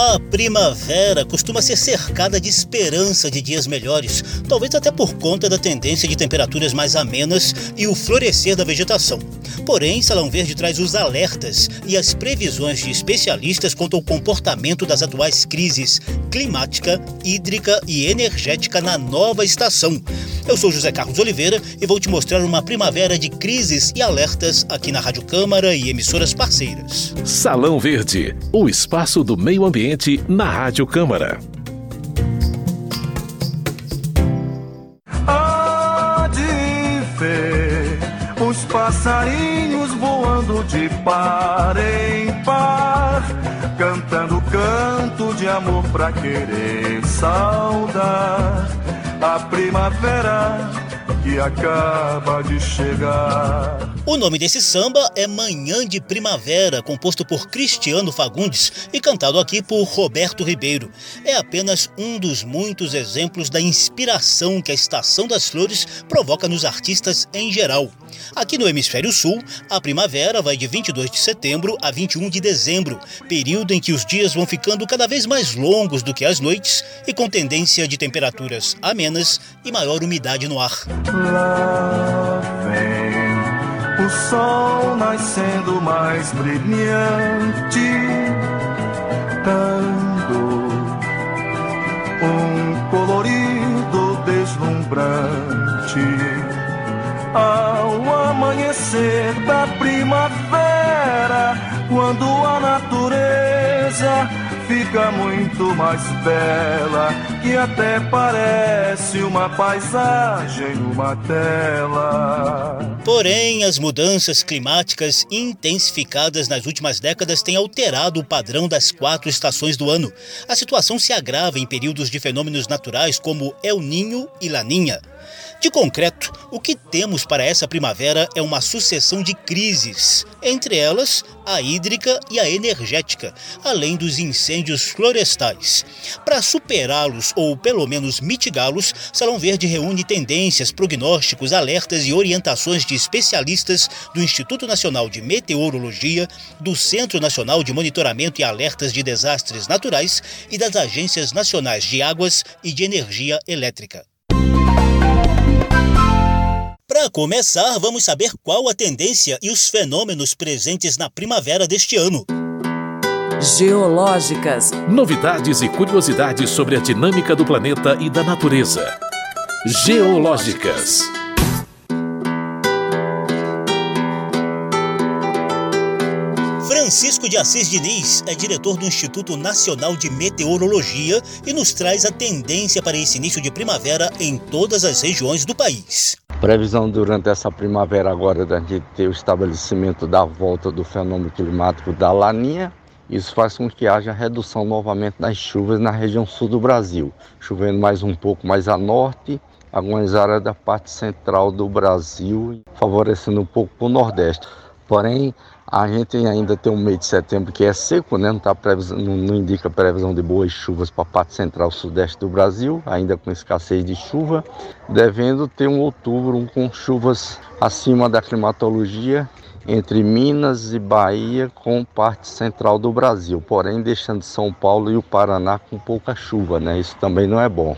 A primavera costuma ser cercada de esperança de dias melhores, talvez até por conta da tendência de temperaturas mais amenas e o florescer da vegetação. Porém, Salão Verde traz os alertas e as previsões de especialistas quanto ao comportamento das atuais crises climática, hídrica e energética na nova estação. Eu sou José Carlos Oliveira e vou te mostrar uma primavera de crises e alertas aqui na Rádio Câmara e emissoras parceiras. Salão Verde, o espaço do meio ambiente na Rádio Câmara. Há de ver os passarinhos voando de par em par, cantando canto de amor pra querer saudar a primavera que acaba de chegar. O nome desse samba é Manhã de Primavera, composto por Cristiano Fagundes e cantado aqui por Roberto Ribeiro. É apenas um dos muitos exemplos da inspiração que a Estação das Flores provoca nos artistas em geral. Aqui no Hemisfério Sul, a primavera vai de 22 de setembro a 21 de dezembro, período em que os dias vão ficando cada vez mais longos do que as noites e com tendência de temperaturas amenas e maior umidade no ar. O sol nascendo mais brilhante, dando um colorido deslumbrante ao amanhecer da primavera, quando a natureza fica muito mais bela, que até parece uma paisagem numa tela. Porém, as mudanças climáticas intensificadas nas últimas décadas têm alterado o padrão das quatro estações do ano. A situação se agrava em períodos de fenômenos naturais como El Ninho e Laninha. De concreto, o que temos para essa primavera é uma sucessão de crises, entre elas a hídrica e a energética, além dos incêndios florestais. Para superá-los ou pelo menos mitigá-los, Salão Verde reúne tendências, prognósticos, alertas e orientações de especialistas do Instituto Nacional de Meteorologia, do Centro Nacional de Monitoramento e Alertas de Desastres Naturais e das Agências Nacionais de Águas e de Energia Elétrica. Para começar, vamos saber qual a tendência e os fenômenos presentes na primavera deste ano. Geológicas. Novidades e curiosidades sobre a dinâmica do planeta e da natureza. Geológicas. Francisco de Assis Diniz é diretor do Instituto Nacional de Meteorologia e nos traz a tendência para esse início de primavera em todas as regiões do país. Previsão durante essa primavera agora da gente ter o estabelecimento da volta do fenômeno climático da Laninha. Isso faz com que haja redução novamente das chuvas na região sul do Brasil, chovendo mais um pouco mais a norte, algumas áreas da parte central do Brasil, favorecendo um pouco o nordeste. Porém, a gente ainda tem um mês de setembro que é seco, né? não, tá previsão, não, não indica previsão de boas chuvas para a parte central sudeste do Brasil, ainda com escassez de chuva, devendo ter um outubro com chuvas acima da climatologia entre Minas e Bahia com parte central do Brasil, porém deixando São Paulo e o Paraná com pouca chuva, né? Isso também não é bom.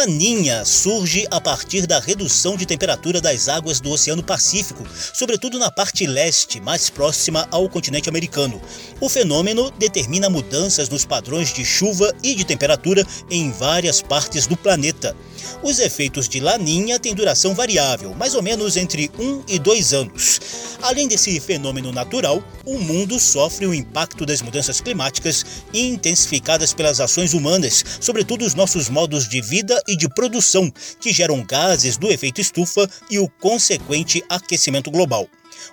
Laninha surge a partir da redução de temperatura das águas do Oceano Pacífico, sobretudo na parte leste, mais próxima ao continente americano. O fenômeno determina mudanças nos padrões de chuva e de temperatura em várias partes do planeta. Os efeitos de Laninha têm duração variável, mais ou menos entre um e dois anos. Além desse fenômeno natural, o mundo sofre o impacto das mudanças climáticas intensificadas pelas ações humanas, sobretudo os nossos modos de vida e de produção, que geram gases do efeito estufa e o consequente aquecimento global.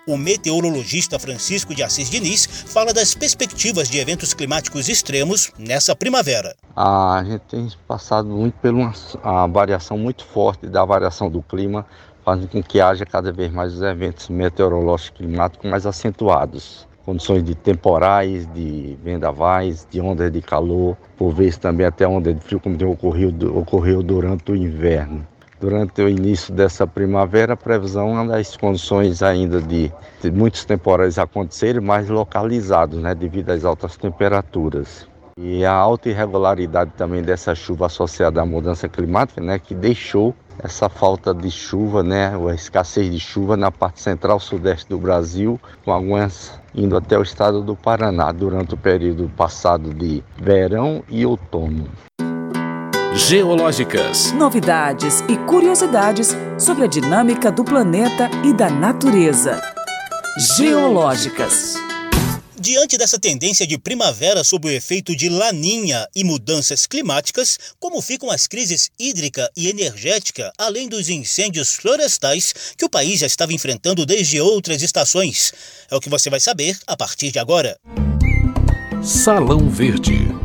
O meteorologista Francisco de Assis Diniz fala das perspectivas de eventos climáticos extremos nessa primavera. A gente tem passado muito por uma variação muito forte da variação do clima, fazendo com que haja cada vez mais os eventos meteorológicos climáticos mais acentuados condições de temporais, de vendavais, de ondas de calor, por vezes também até onda de frio, como ocorrido, ocorreu durante o inverno. Durante o início dessa primavera, a previsão é das condições ainda de, de muitos temporais acontecerem, mais localizados, né, devido às altas temperaturas. E a alta irregularidade também dessa chuva associada à mudança climática, né, que deixou essa falta de chuva, né, a escassez de chuva na parte central sudeste do Brasil, com algumas indo até o estado do Paraná durante o período passado de verão e outono. Geológicas. Novidades e curiosidades sobre a dinâmica do planeta e da natureza. Geológicas. Diante dessa tendência de primavera sob o efeito de laninha e mudanças climáticas, como ficam as crises hídrica e energética, além dos incêndios florestais que o país já estava enfrentando desde outras estações? É o que você vai saber a partir de agora. Salão Verde.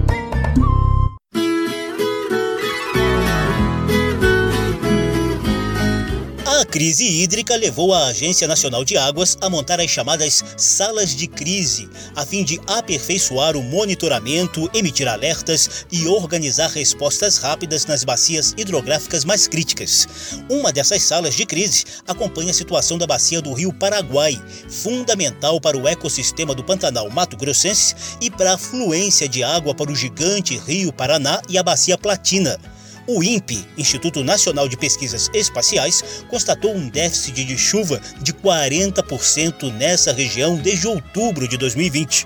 Crise hídrica levou a Agência Nacional de Águas a montar as chamadas salas de crise, a fim de aperfeiçoar o monitoramento, emitir alertas e organizar respostas rápidas nas bacias hidrográficas mais críticas. Uma dessas salas de crise acompanha a situação da bacia do Rio Paraguai, fundamental para o ecossistema do Pantanal Mato Grossense e para a fluência de água para o gigante Rio Paraná e a bacia Platina. O INPE, Instituto Nacional de Pesquisas Espaciais, constatou um déficit de chuva de 40% nessa região desde outubro de 2020.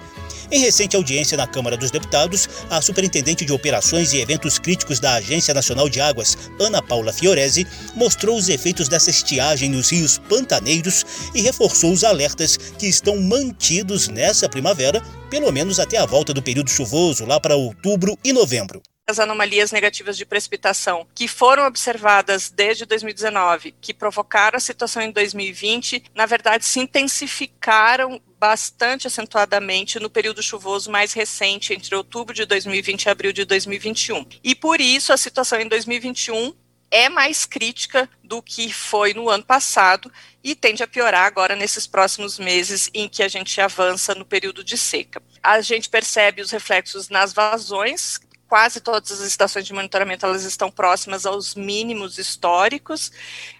Em recente audiência na Câmara dos Deputados, a superintendente de Operações e Eventos Críticos da Agência Nacional de Águas, Ana Paula Fiorese, mostrou os efeitos dessa estiagem nos rios pantaneiros e reforçou os alertas que estão mantidos nessa primavera, pelo menos até a volta do período chuvoso, lá para outubro e novembro as anomalias negativas de precipitação que foram observadas desde 2019, que provocaram a situação em 2020, na verdade se intensificaram bastante acentuadamente no período chuvoso mais recente, entre outubro de 2020 e abril de 2021. E por isso a situação em 2021 é mais crítica do que foi no ano passado e tende a piorar agora nesses próximos meses em que a gente avança no período de seca. A gente percebe os reflexos nas vazões, quase todas as estações de monitoramento elas estão próximas aos mínimos históricos.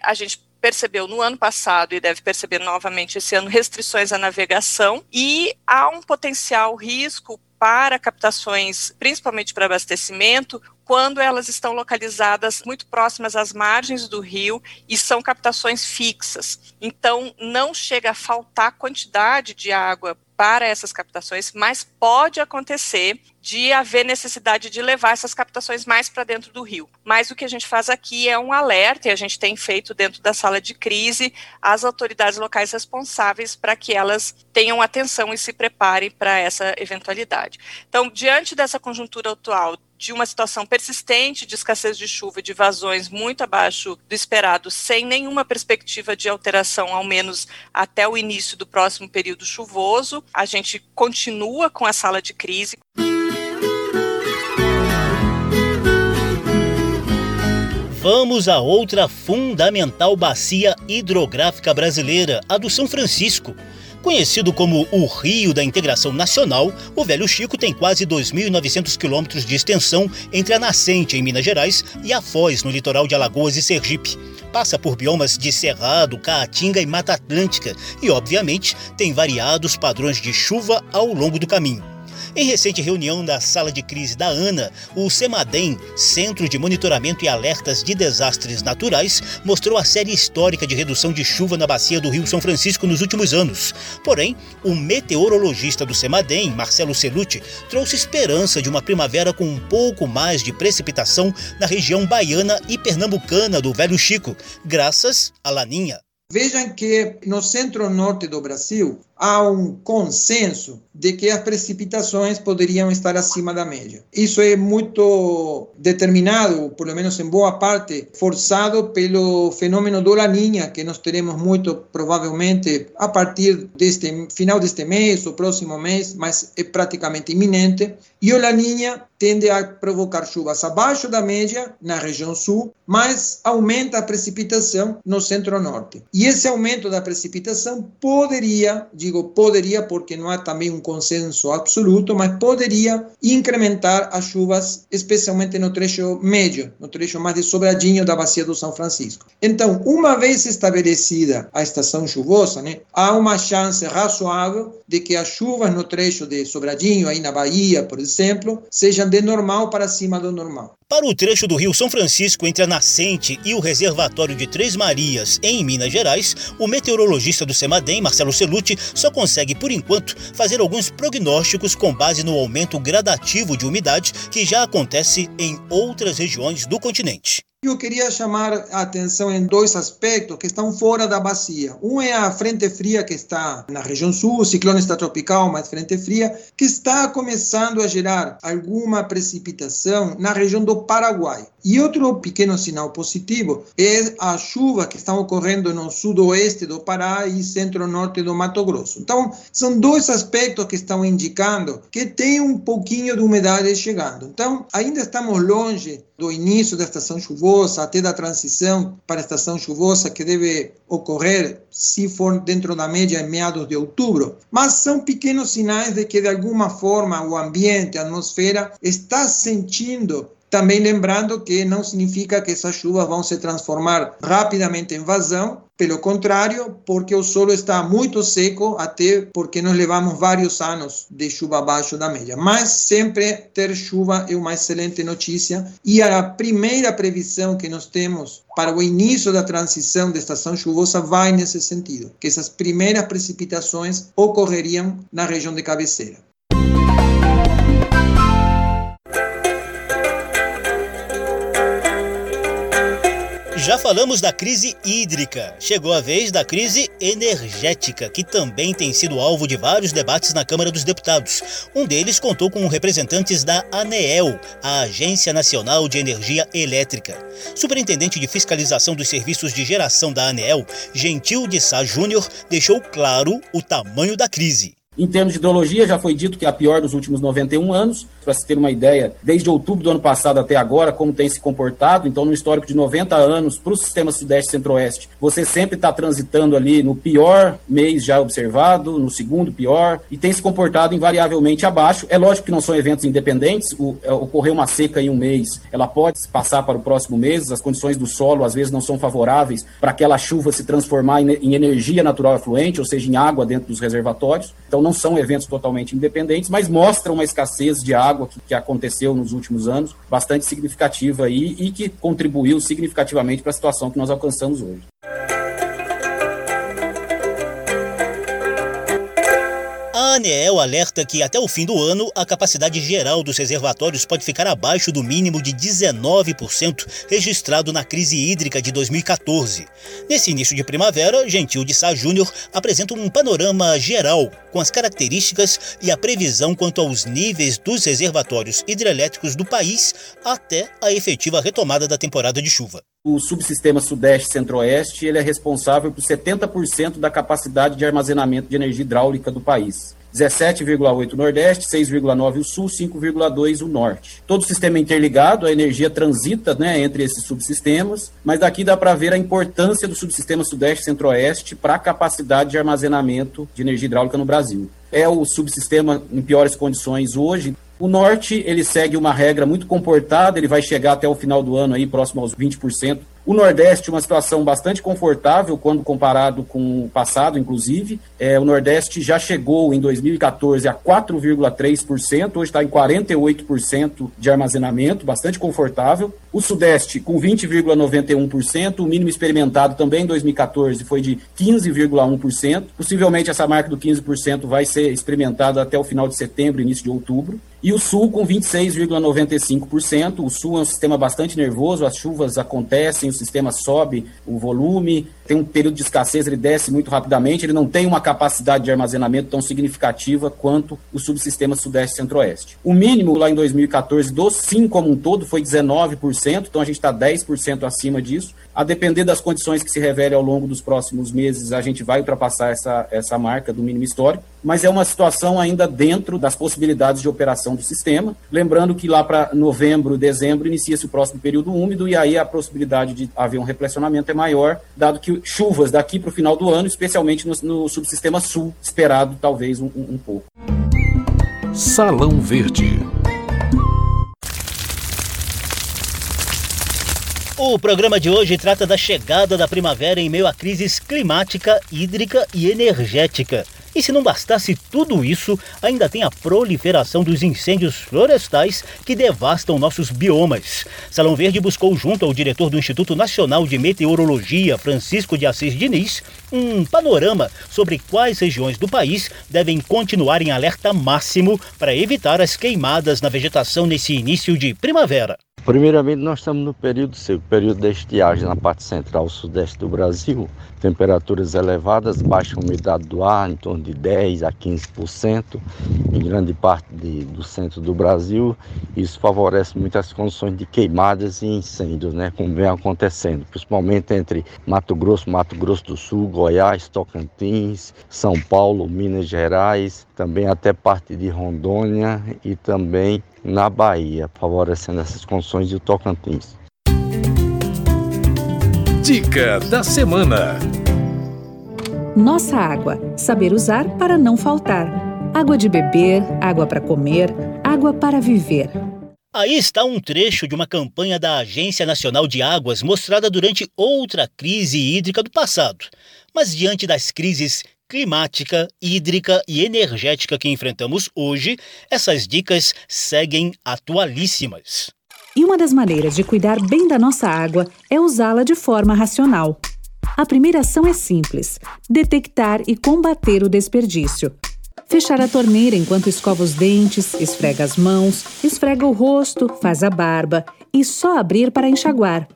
A gente percebeu no ano passado e deve perceber novamente esse ano restrições à navegação e há um potencial risco para captações, principalmente para abastecimento, quando elas estão localizadas muito próximas às margens do rio e são captações fixas. Então, não chega a faltar quantidade de água para essas captações, mas pode acontecer de haver necessidade de levar essas captações mais para dentro do rio. Mas o que a gente faz aqui é um alerta, e a gente tem feito dentro da sala de crise as autoridades locais responsáveis para que elas tenham atenção e se preparem para essa eventualidade. Então, diante dessa conjuntura atual, de uma situação persistente de escassez de chuva de vazões muito abaixo do esperado, sem nenhuma perspectiva de alteração, ao menos até o início do próximo período chuvoso. A gente continua com a sala de crise. Vamos a outra fundamental bacia hidrográfica brasileira, a do São Francisco. Conhecido como o Rio da Integração Nacional, o Velho Chico tem quase 2.900 quilômetros de extensão entre a nascente em Minas Gerais e a foz no litoral de Alagoas e Sergipe. Passa por biomas de Cerrado, Caatinga e Mata Atlântica e, obviamente, tem variados padrões de chuva ao longo do caminho. Em recente reunião da sala de crise da ANA, o CEMADEM, Centro de Monitoramento e Alertas de Desastres Naturais, mostrou a série histórica de redução de chuva na bacia do Rio São Francisco nos últimos anos. Porém, o meteorologista do CEMADEM, Marcelo Celucci, trouxe esperança de uma primavera com um pouco mais de precipitação na região baiana e pernambucana do Velho Chico, graças à Laninha. Vejam que no centro-norte do Brasil há um consenso de que as precipitações poderiam estar acima da média. Isso é muito determinado, pelo menos em boa parte, forçado pelo fenômeno do Laninha, que nós teremos muito provavelmente a partir deste final deste mês ou próximo mês, mas é praticamente iminente. E o Laninha tende a provocar chuvas abaixo da média na região sul, mas aumenta a precipitação no centro-norte. E esse aumento da precipitação poderia, de digo poderia porque não há também um consenso absoluto, mas poderia incrementar as chuvas, especialmente no trecho médio, no trecho mais de sobradinho da bacia do São Francisco. Então, uma vez estabelecida a estação chuvosa, né, há uma chance razoável de que as chuvas no trecho de sobradinho, aí na Bahia, por exemplo, sejam de normal para cima do normal. Para o trecho do rio São Francisco entre a nascente e o reservatório de Três Marias, em Minas Gerais, o meteorologista do CEMADEM, Marcelo Celucci, só consegue, por enquanto, fazer alguns prognósticos com base no aumento gradativo de umidade que já acontece em outras regiões do continente. Eu queria chamar a atenção em dois aspectos que estão fora da bacia. Um é a frente fria que está na região sul, o ciclone está tropical, mas frente fria, que está começando a gerar alguma precipitação na região do Paraguai. E outro pequeno sinal positivo é a chuva que está ocorrendo no sudoeste do Pará e centro-norte do Mato Grosso. Então, são dois aspectos que estão indicando que tem um pouquinho de umidade chegando. Então, ainda estamos longe do início da estação chuvosa até da transição para a estação chuvosa que deve ocorrer, se for dentro da média, em meados de outubro. Mas são pequenos sinais de que, de alguma forma, o ambiente, a atmosfera, está sentindo também lembrando que não significa que essas chuvas vão se transformar rapidamente em vazão, pelo contrário, porque o solo está muito seco, até porque nós levamos vários anos de chuva abaixo da média. Mas sempre ter chuva é uma excelente notícia e a primeira previsão que nós temos para o início da transição da estação chuvosa vai nesse sentido, que essas primeiras precipitações ocorreriam na região de cabeceira. Já falamos da crise hídrica. Chegou a vez da crise energética, que também tem sido alvo de vários debates na Câmara dos Deputados. Um deles contou com representantes da ANEEL, a Agência Nacional de Energia Elétrica. Superintendente de Fiscalização dos Serviços de Geração da ANEEL, Gentil de Sá Júnior, deixou claro o tamanho da crise. Em termos de hidrologia, já foi dito que é a pior dos últimos 91 anos. Para se ter uma ideia, desde outubro do ano passado até agora, como tem se comportado. Então, no histórico de 90 anos para o sistema Sudeste Centro-Oeste, você sempre está transitando ali no pior mês já observado, no segundo pior, e tem se comportado invariavelmente abaixo. É lógico que não são eventos independentes. O, é, ocorreu uma seca em um mês, ela pode passar para o próximo mês. As condições do solo, às vezes, não são favoráveis para aquela chuva se transformar em, em energia natural afluente, ou seja, em água dentro dos reservatórios. Então, não são eventos totalmente independentes, mas mostram uma escassez de água que, que aconteceu nos últimos anos, bastante significativa aí e que contribuiu significativamente para a situação que nós alcançamos hoje. ANEEL alerta que até o fim do ano a capacidade geral dos reservatórios pode ficar abaixo do mínimo de 19% registrado na crise hídrica de 2014. Nesse início de primavera, Gentil de Sá Júnior apresenta um panorama geral com as características e a previsão quanto aos níveis dos reservatórios hidrelétricos do país até a efetiva retomada da temporada de chuva. O subsistema Sudeste Centro-Oeste ele é responsável por 70% da capacidade de armazenamento de energia hidráulica do país. 17,8 o Nordeste, 6,9 o Sul, 5,2 o Norte. Todo o sistema é interligado, a energia transita né, entre esses subsistemas, mas daqui dá para ver a importância do subsistema Sudeste Centro-Oeste para a capacidade de armazenamento de energia hidráulica no Brasil. É o subsistema em piores condições hoje, o norte, ele segue uma regra muito comportada, ele vai chegar até o final do ano aí próximo aos 20% o Nordeste, uma situação bastante confortável quando comparado com o passado, inclusive. É, o Nordeste já chegou em 2014 a 4,3%, hoje está em 48% de armazenamento, bastante confortável. O Sudeste com 20,91%, o mínimo experimentado também em 2014 foi de 15,1%. Possivelmente essa marca do 15% vai ser experimentada até o final de setembro, início de outubro. E o Sul com 26,95%. O Sul é um sistema bastante nervoso, as chuvas acontecem, sistema sobe o volume, tem um período de escassez, ele desce muito rapidamente, ele não tem uma capacidade de armazenamento tão significativa quanto o subsistema Sudeste Centro-Oeste. O mínimo lá em 2014 do SIM como um todo foi 19%, então a gente está 10% acima disso. A depender das condições que se revelem ao longo dos próximos meses, a gente vai ultrapassar essa, essa marca do mínimo histórico, mas é uma situação ainda dentro das possibilidades de operação do sistema. Lembrando que lá para novembro, dezembro, inicia-se o próximo período úmido e aí a possibilidade de haver um repressionamento é maior, dado que chuvas daqui para o final do ano, especialmente no, no subsistema sul, esperado talvez um, um pouco. Salão Verde. O programa de hoje trata da chegada da primavera em meio à crise climática, hídrica e energética. E se não bastasse tudo isso, ainda tem a proliferação dos incêndios florestais que devastam nossos biomas. Salão Verde buscou, junto ao diretor do Instituto Nacional de Meteorologia, Francisco de Assis Diniz, um panorama sobre quais regiões do país devem continuar em alerta máximo para evitar as queimadas na vegetação nesse início de primavera. Primeiramente, nós estamos no período seco, período de estiagem na parte central sudeste do Brasil. Temperaturas elevadas, baixa umidade do ar, em torno de 10 a 15%, em grande parte de, do centro do Brasil. Isso favorece muitas condições de queimadas e incêndios, né, como vem acontecendo, principalmente entre Mato Grosso, Mato Grosso do Sul, Goiás, Tocantins, São Paulo, Minas Gerais, também até parte de Rondônia e também na Bahia, favorecendo essas condições de Tocantins. Dica da semana: Nossa água. Saber usar para não faltar. Água de beber, água para comer, água para viver. Aí está um trecho de uma campanha da Agência Nacional de Águas mostrada durante outra crise hídrica do passado. Mas diante das crises climática, hídrica e energética que enfrentamos hoje, essas dicas seguem atualíssimas. E uma das maneiras de cuidar bem da nossa água é usá-la de forma racional. A primeira ação é simples: detectar e combater o desperdício. Fechar a torneira enquanto escova os dentes, esfrega as mãos, esfrega o rosto, faz a barba e só abrir para enxaguar.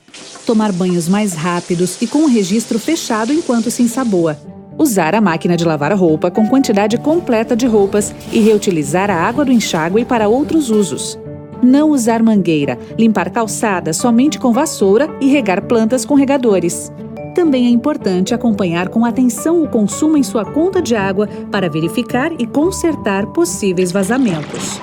Tomar banhos mais rápidos e com o registro fechado enquanto se ensaboa usar a máquina de lavar roupa com quantidade completa de roupas e reutilizar a água do enxágue para outros usos. Não usar mangueira, limpar calçada somente com vassoura e regar plantas com regadores. Também é importante acompanhar com atenção o consumo em sua conta de água para verificar e consertar possíveis vazamentos.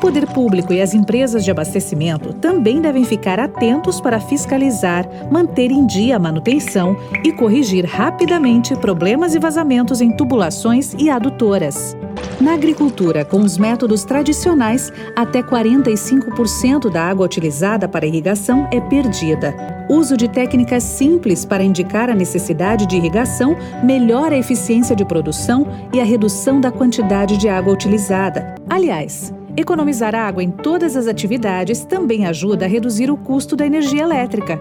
Poder público e as empresas de abastecimento também devem ficar atentos para fiscalizar, manter em dia a manutenção e corrigir rapidamente problemas e vazamentos em tubulações e adutoras. Na agricultura, com os métodos tradicionais, até 45% da água utilizada para irrigação é perdida. Uso de técnicas simples para indicar a necessidade de irrigação melhora a eficiência de produção e a redução da quantidade de água utilizada. Aliás, Economizar água em todas as atividades também ajuda a reduzir o custo da energia elétrica.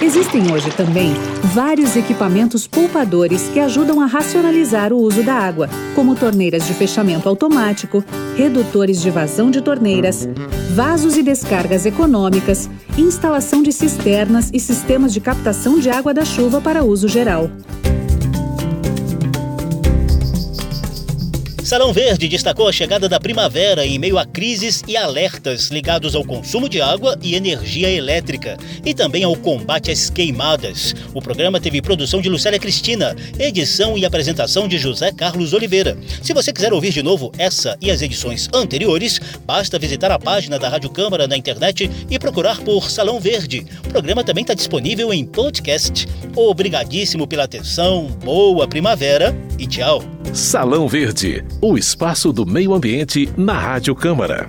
Existem hoje também vários equipamentos poupadores que ajudam a racionalizar o uso da água, como torneiras de fechamento automático, redutores de vazão de torneiras, vasos e descargas econômicas, instalação de cisternas e sistemas de captação de água da chuva para uso geral. Salão Verde destacou a chegada da primavera em meio a crises e alertas ligados ao consumo de água e energia elétrica e também ao combate às queimadas. O programa teve produção de Lucélia Cristina, edição e apresentação de José Carlos Oliveira. Se você quiser ouvir de novo essa e as edições anteriores, basta visitar a página da Rádio Câmara na internet e procurar por Salão Verde. O programa também está disponível em podcast. Obrigadíssimo pela atenção, boa primavera e tchau. Salão Verde, o espaço do meio ambiente na Rádio Câmara.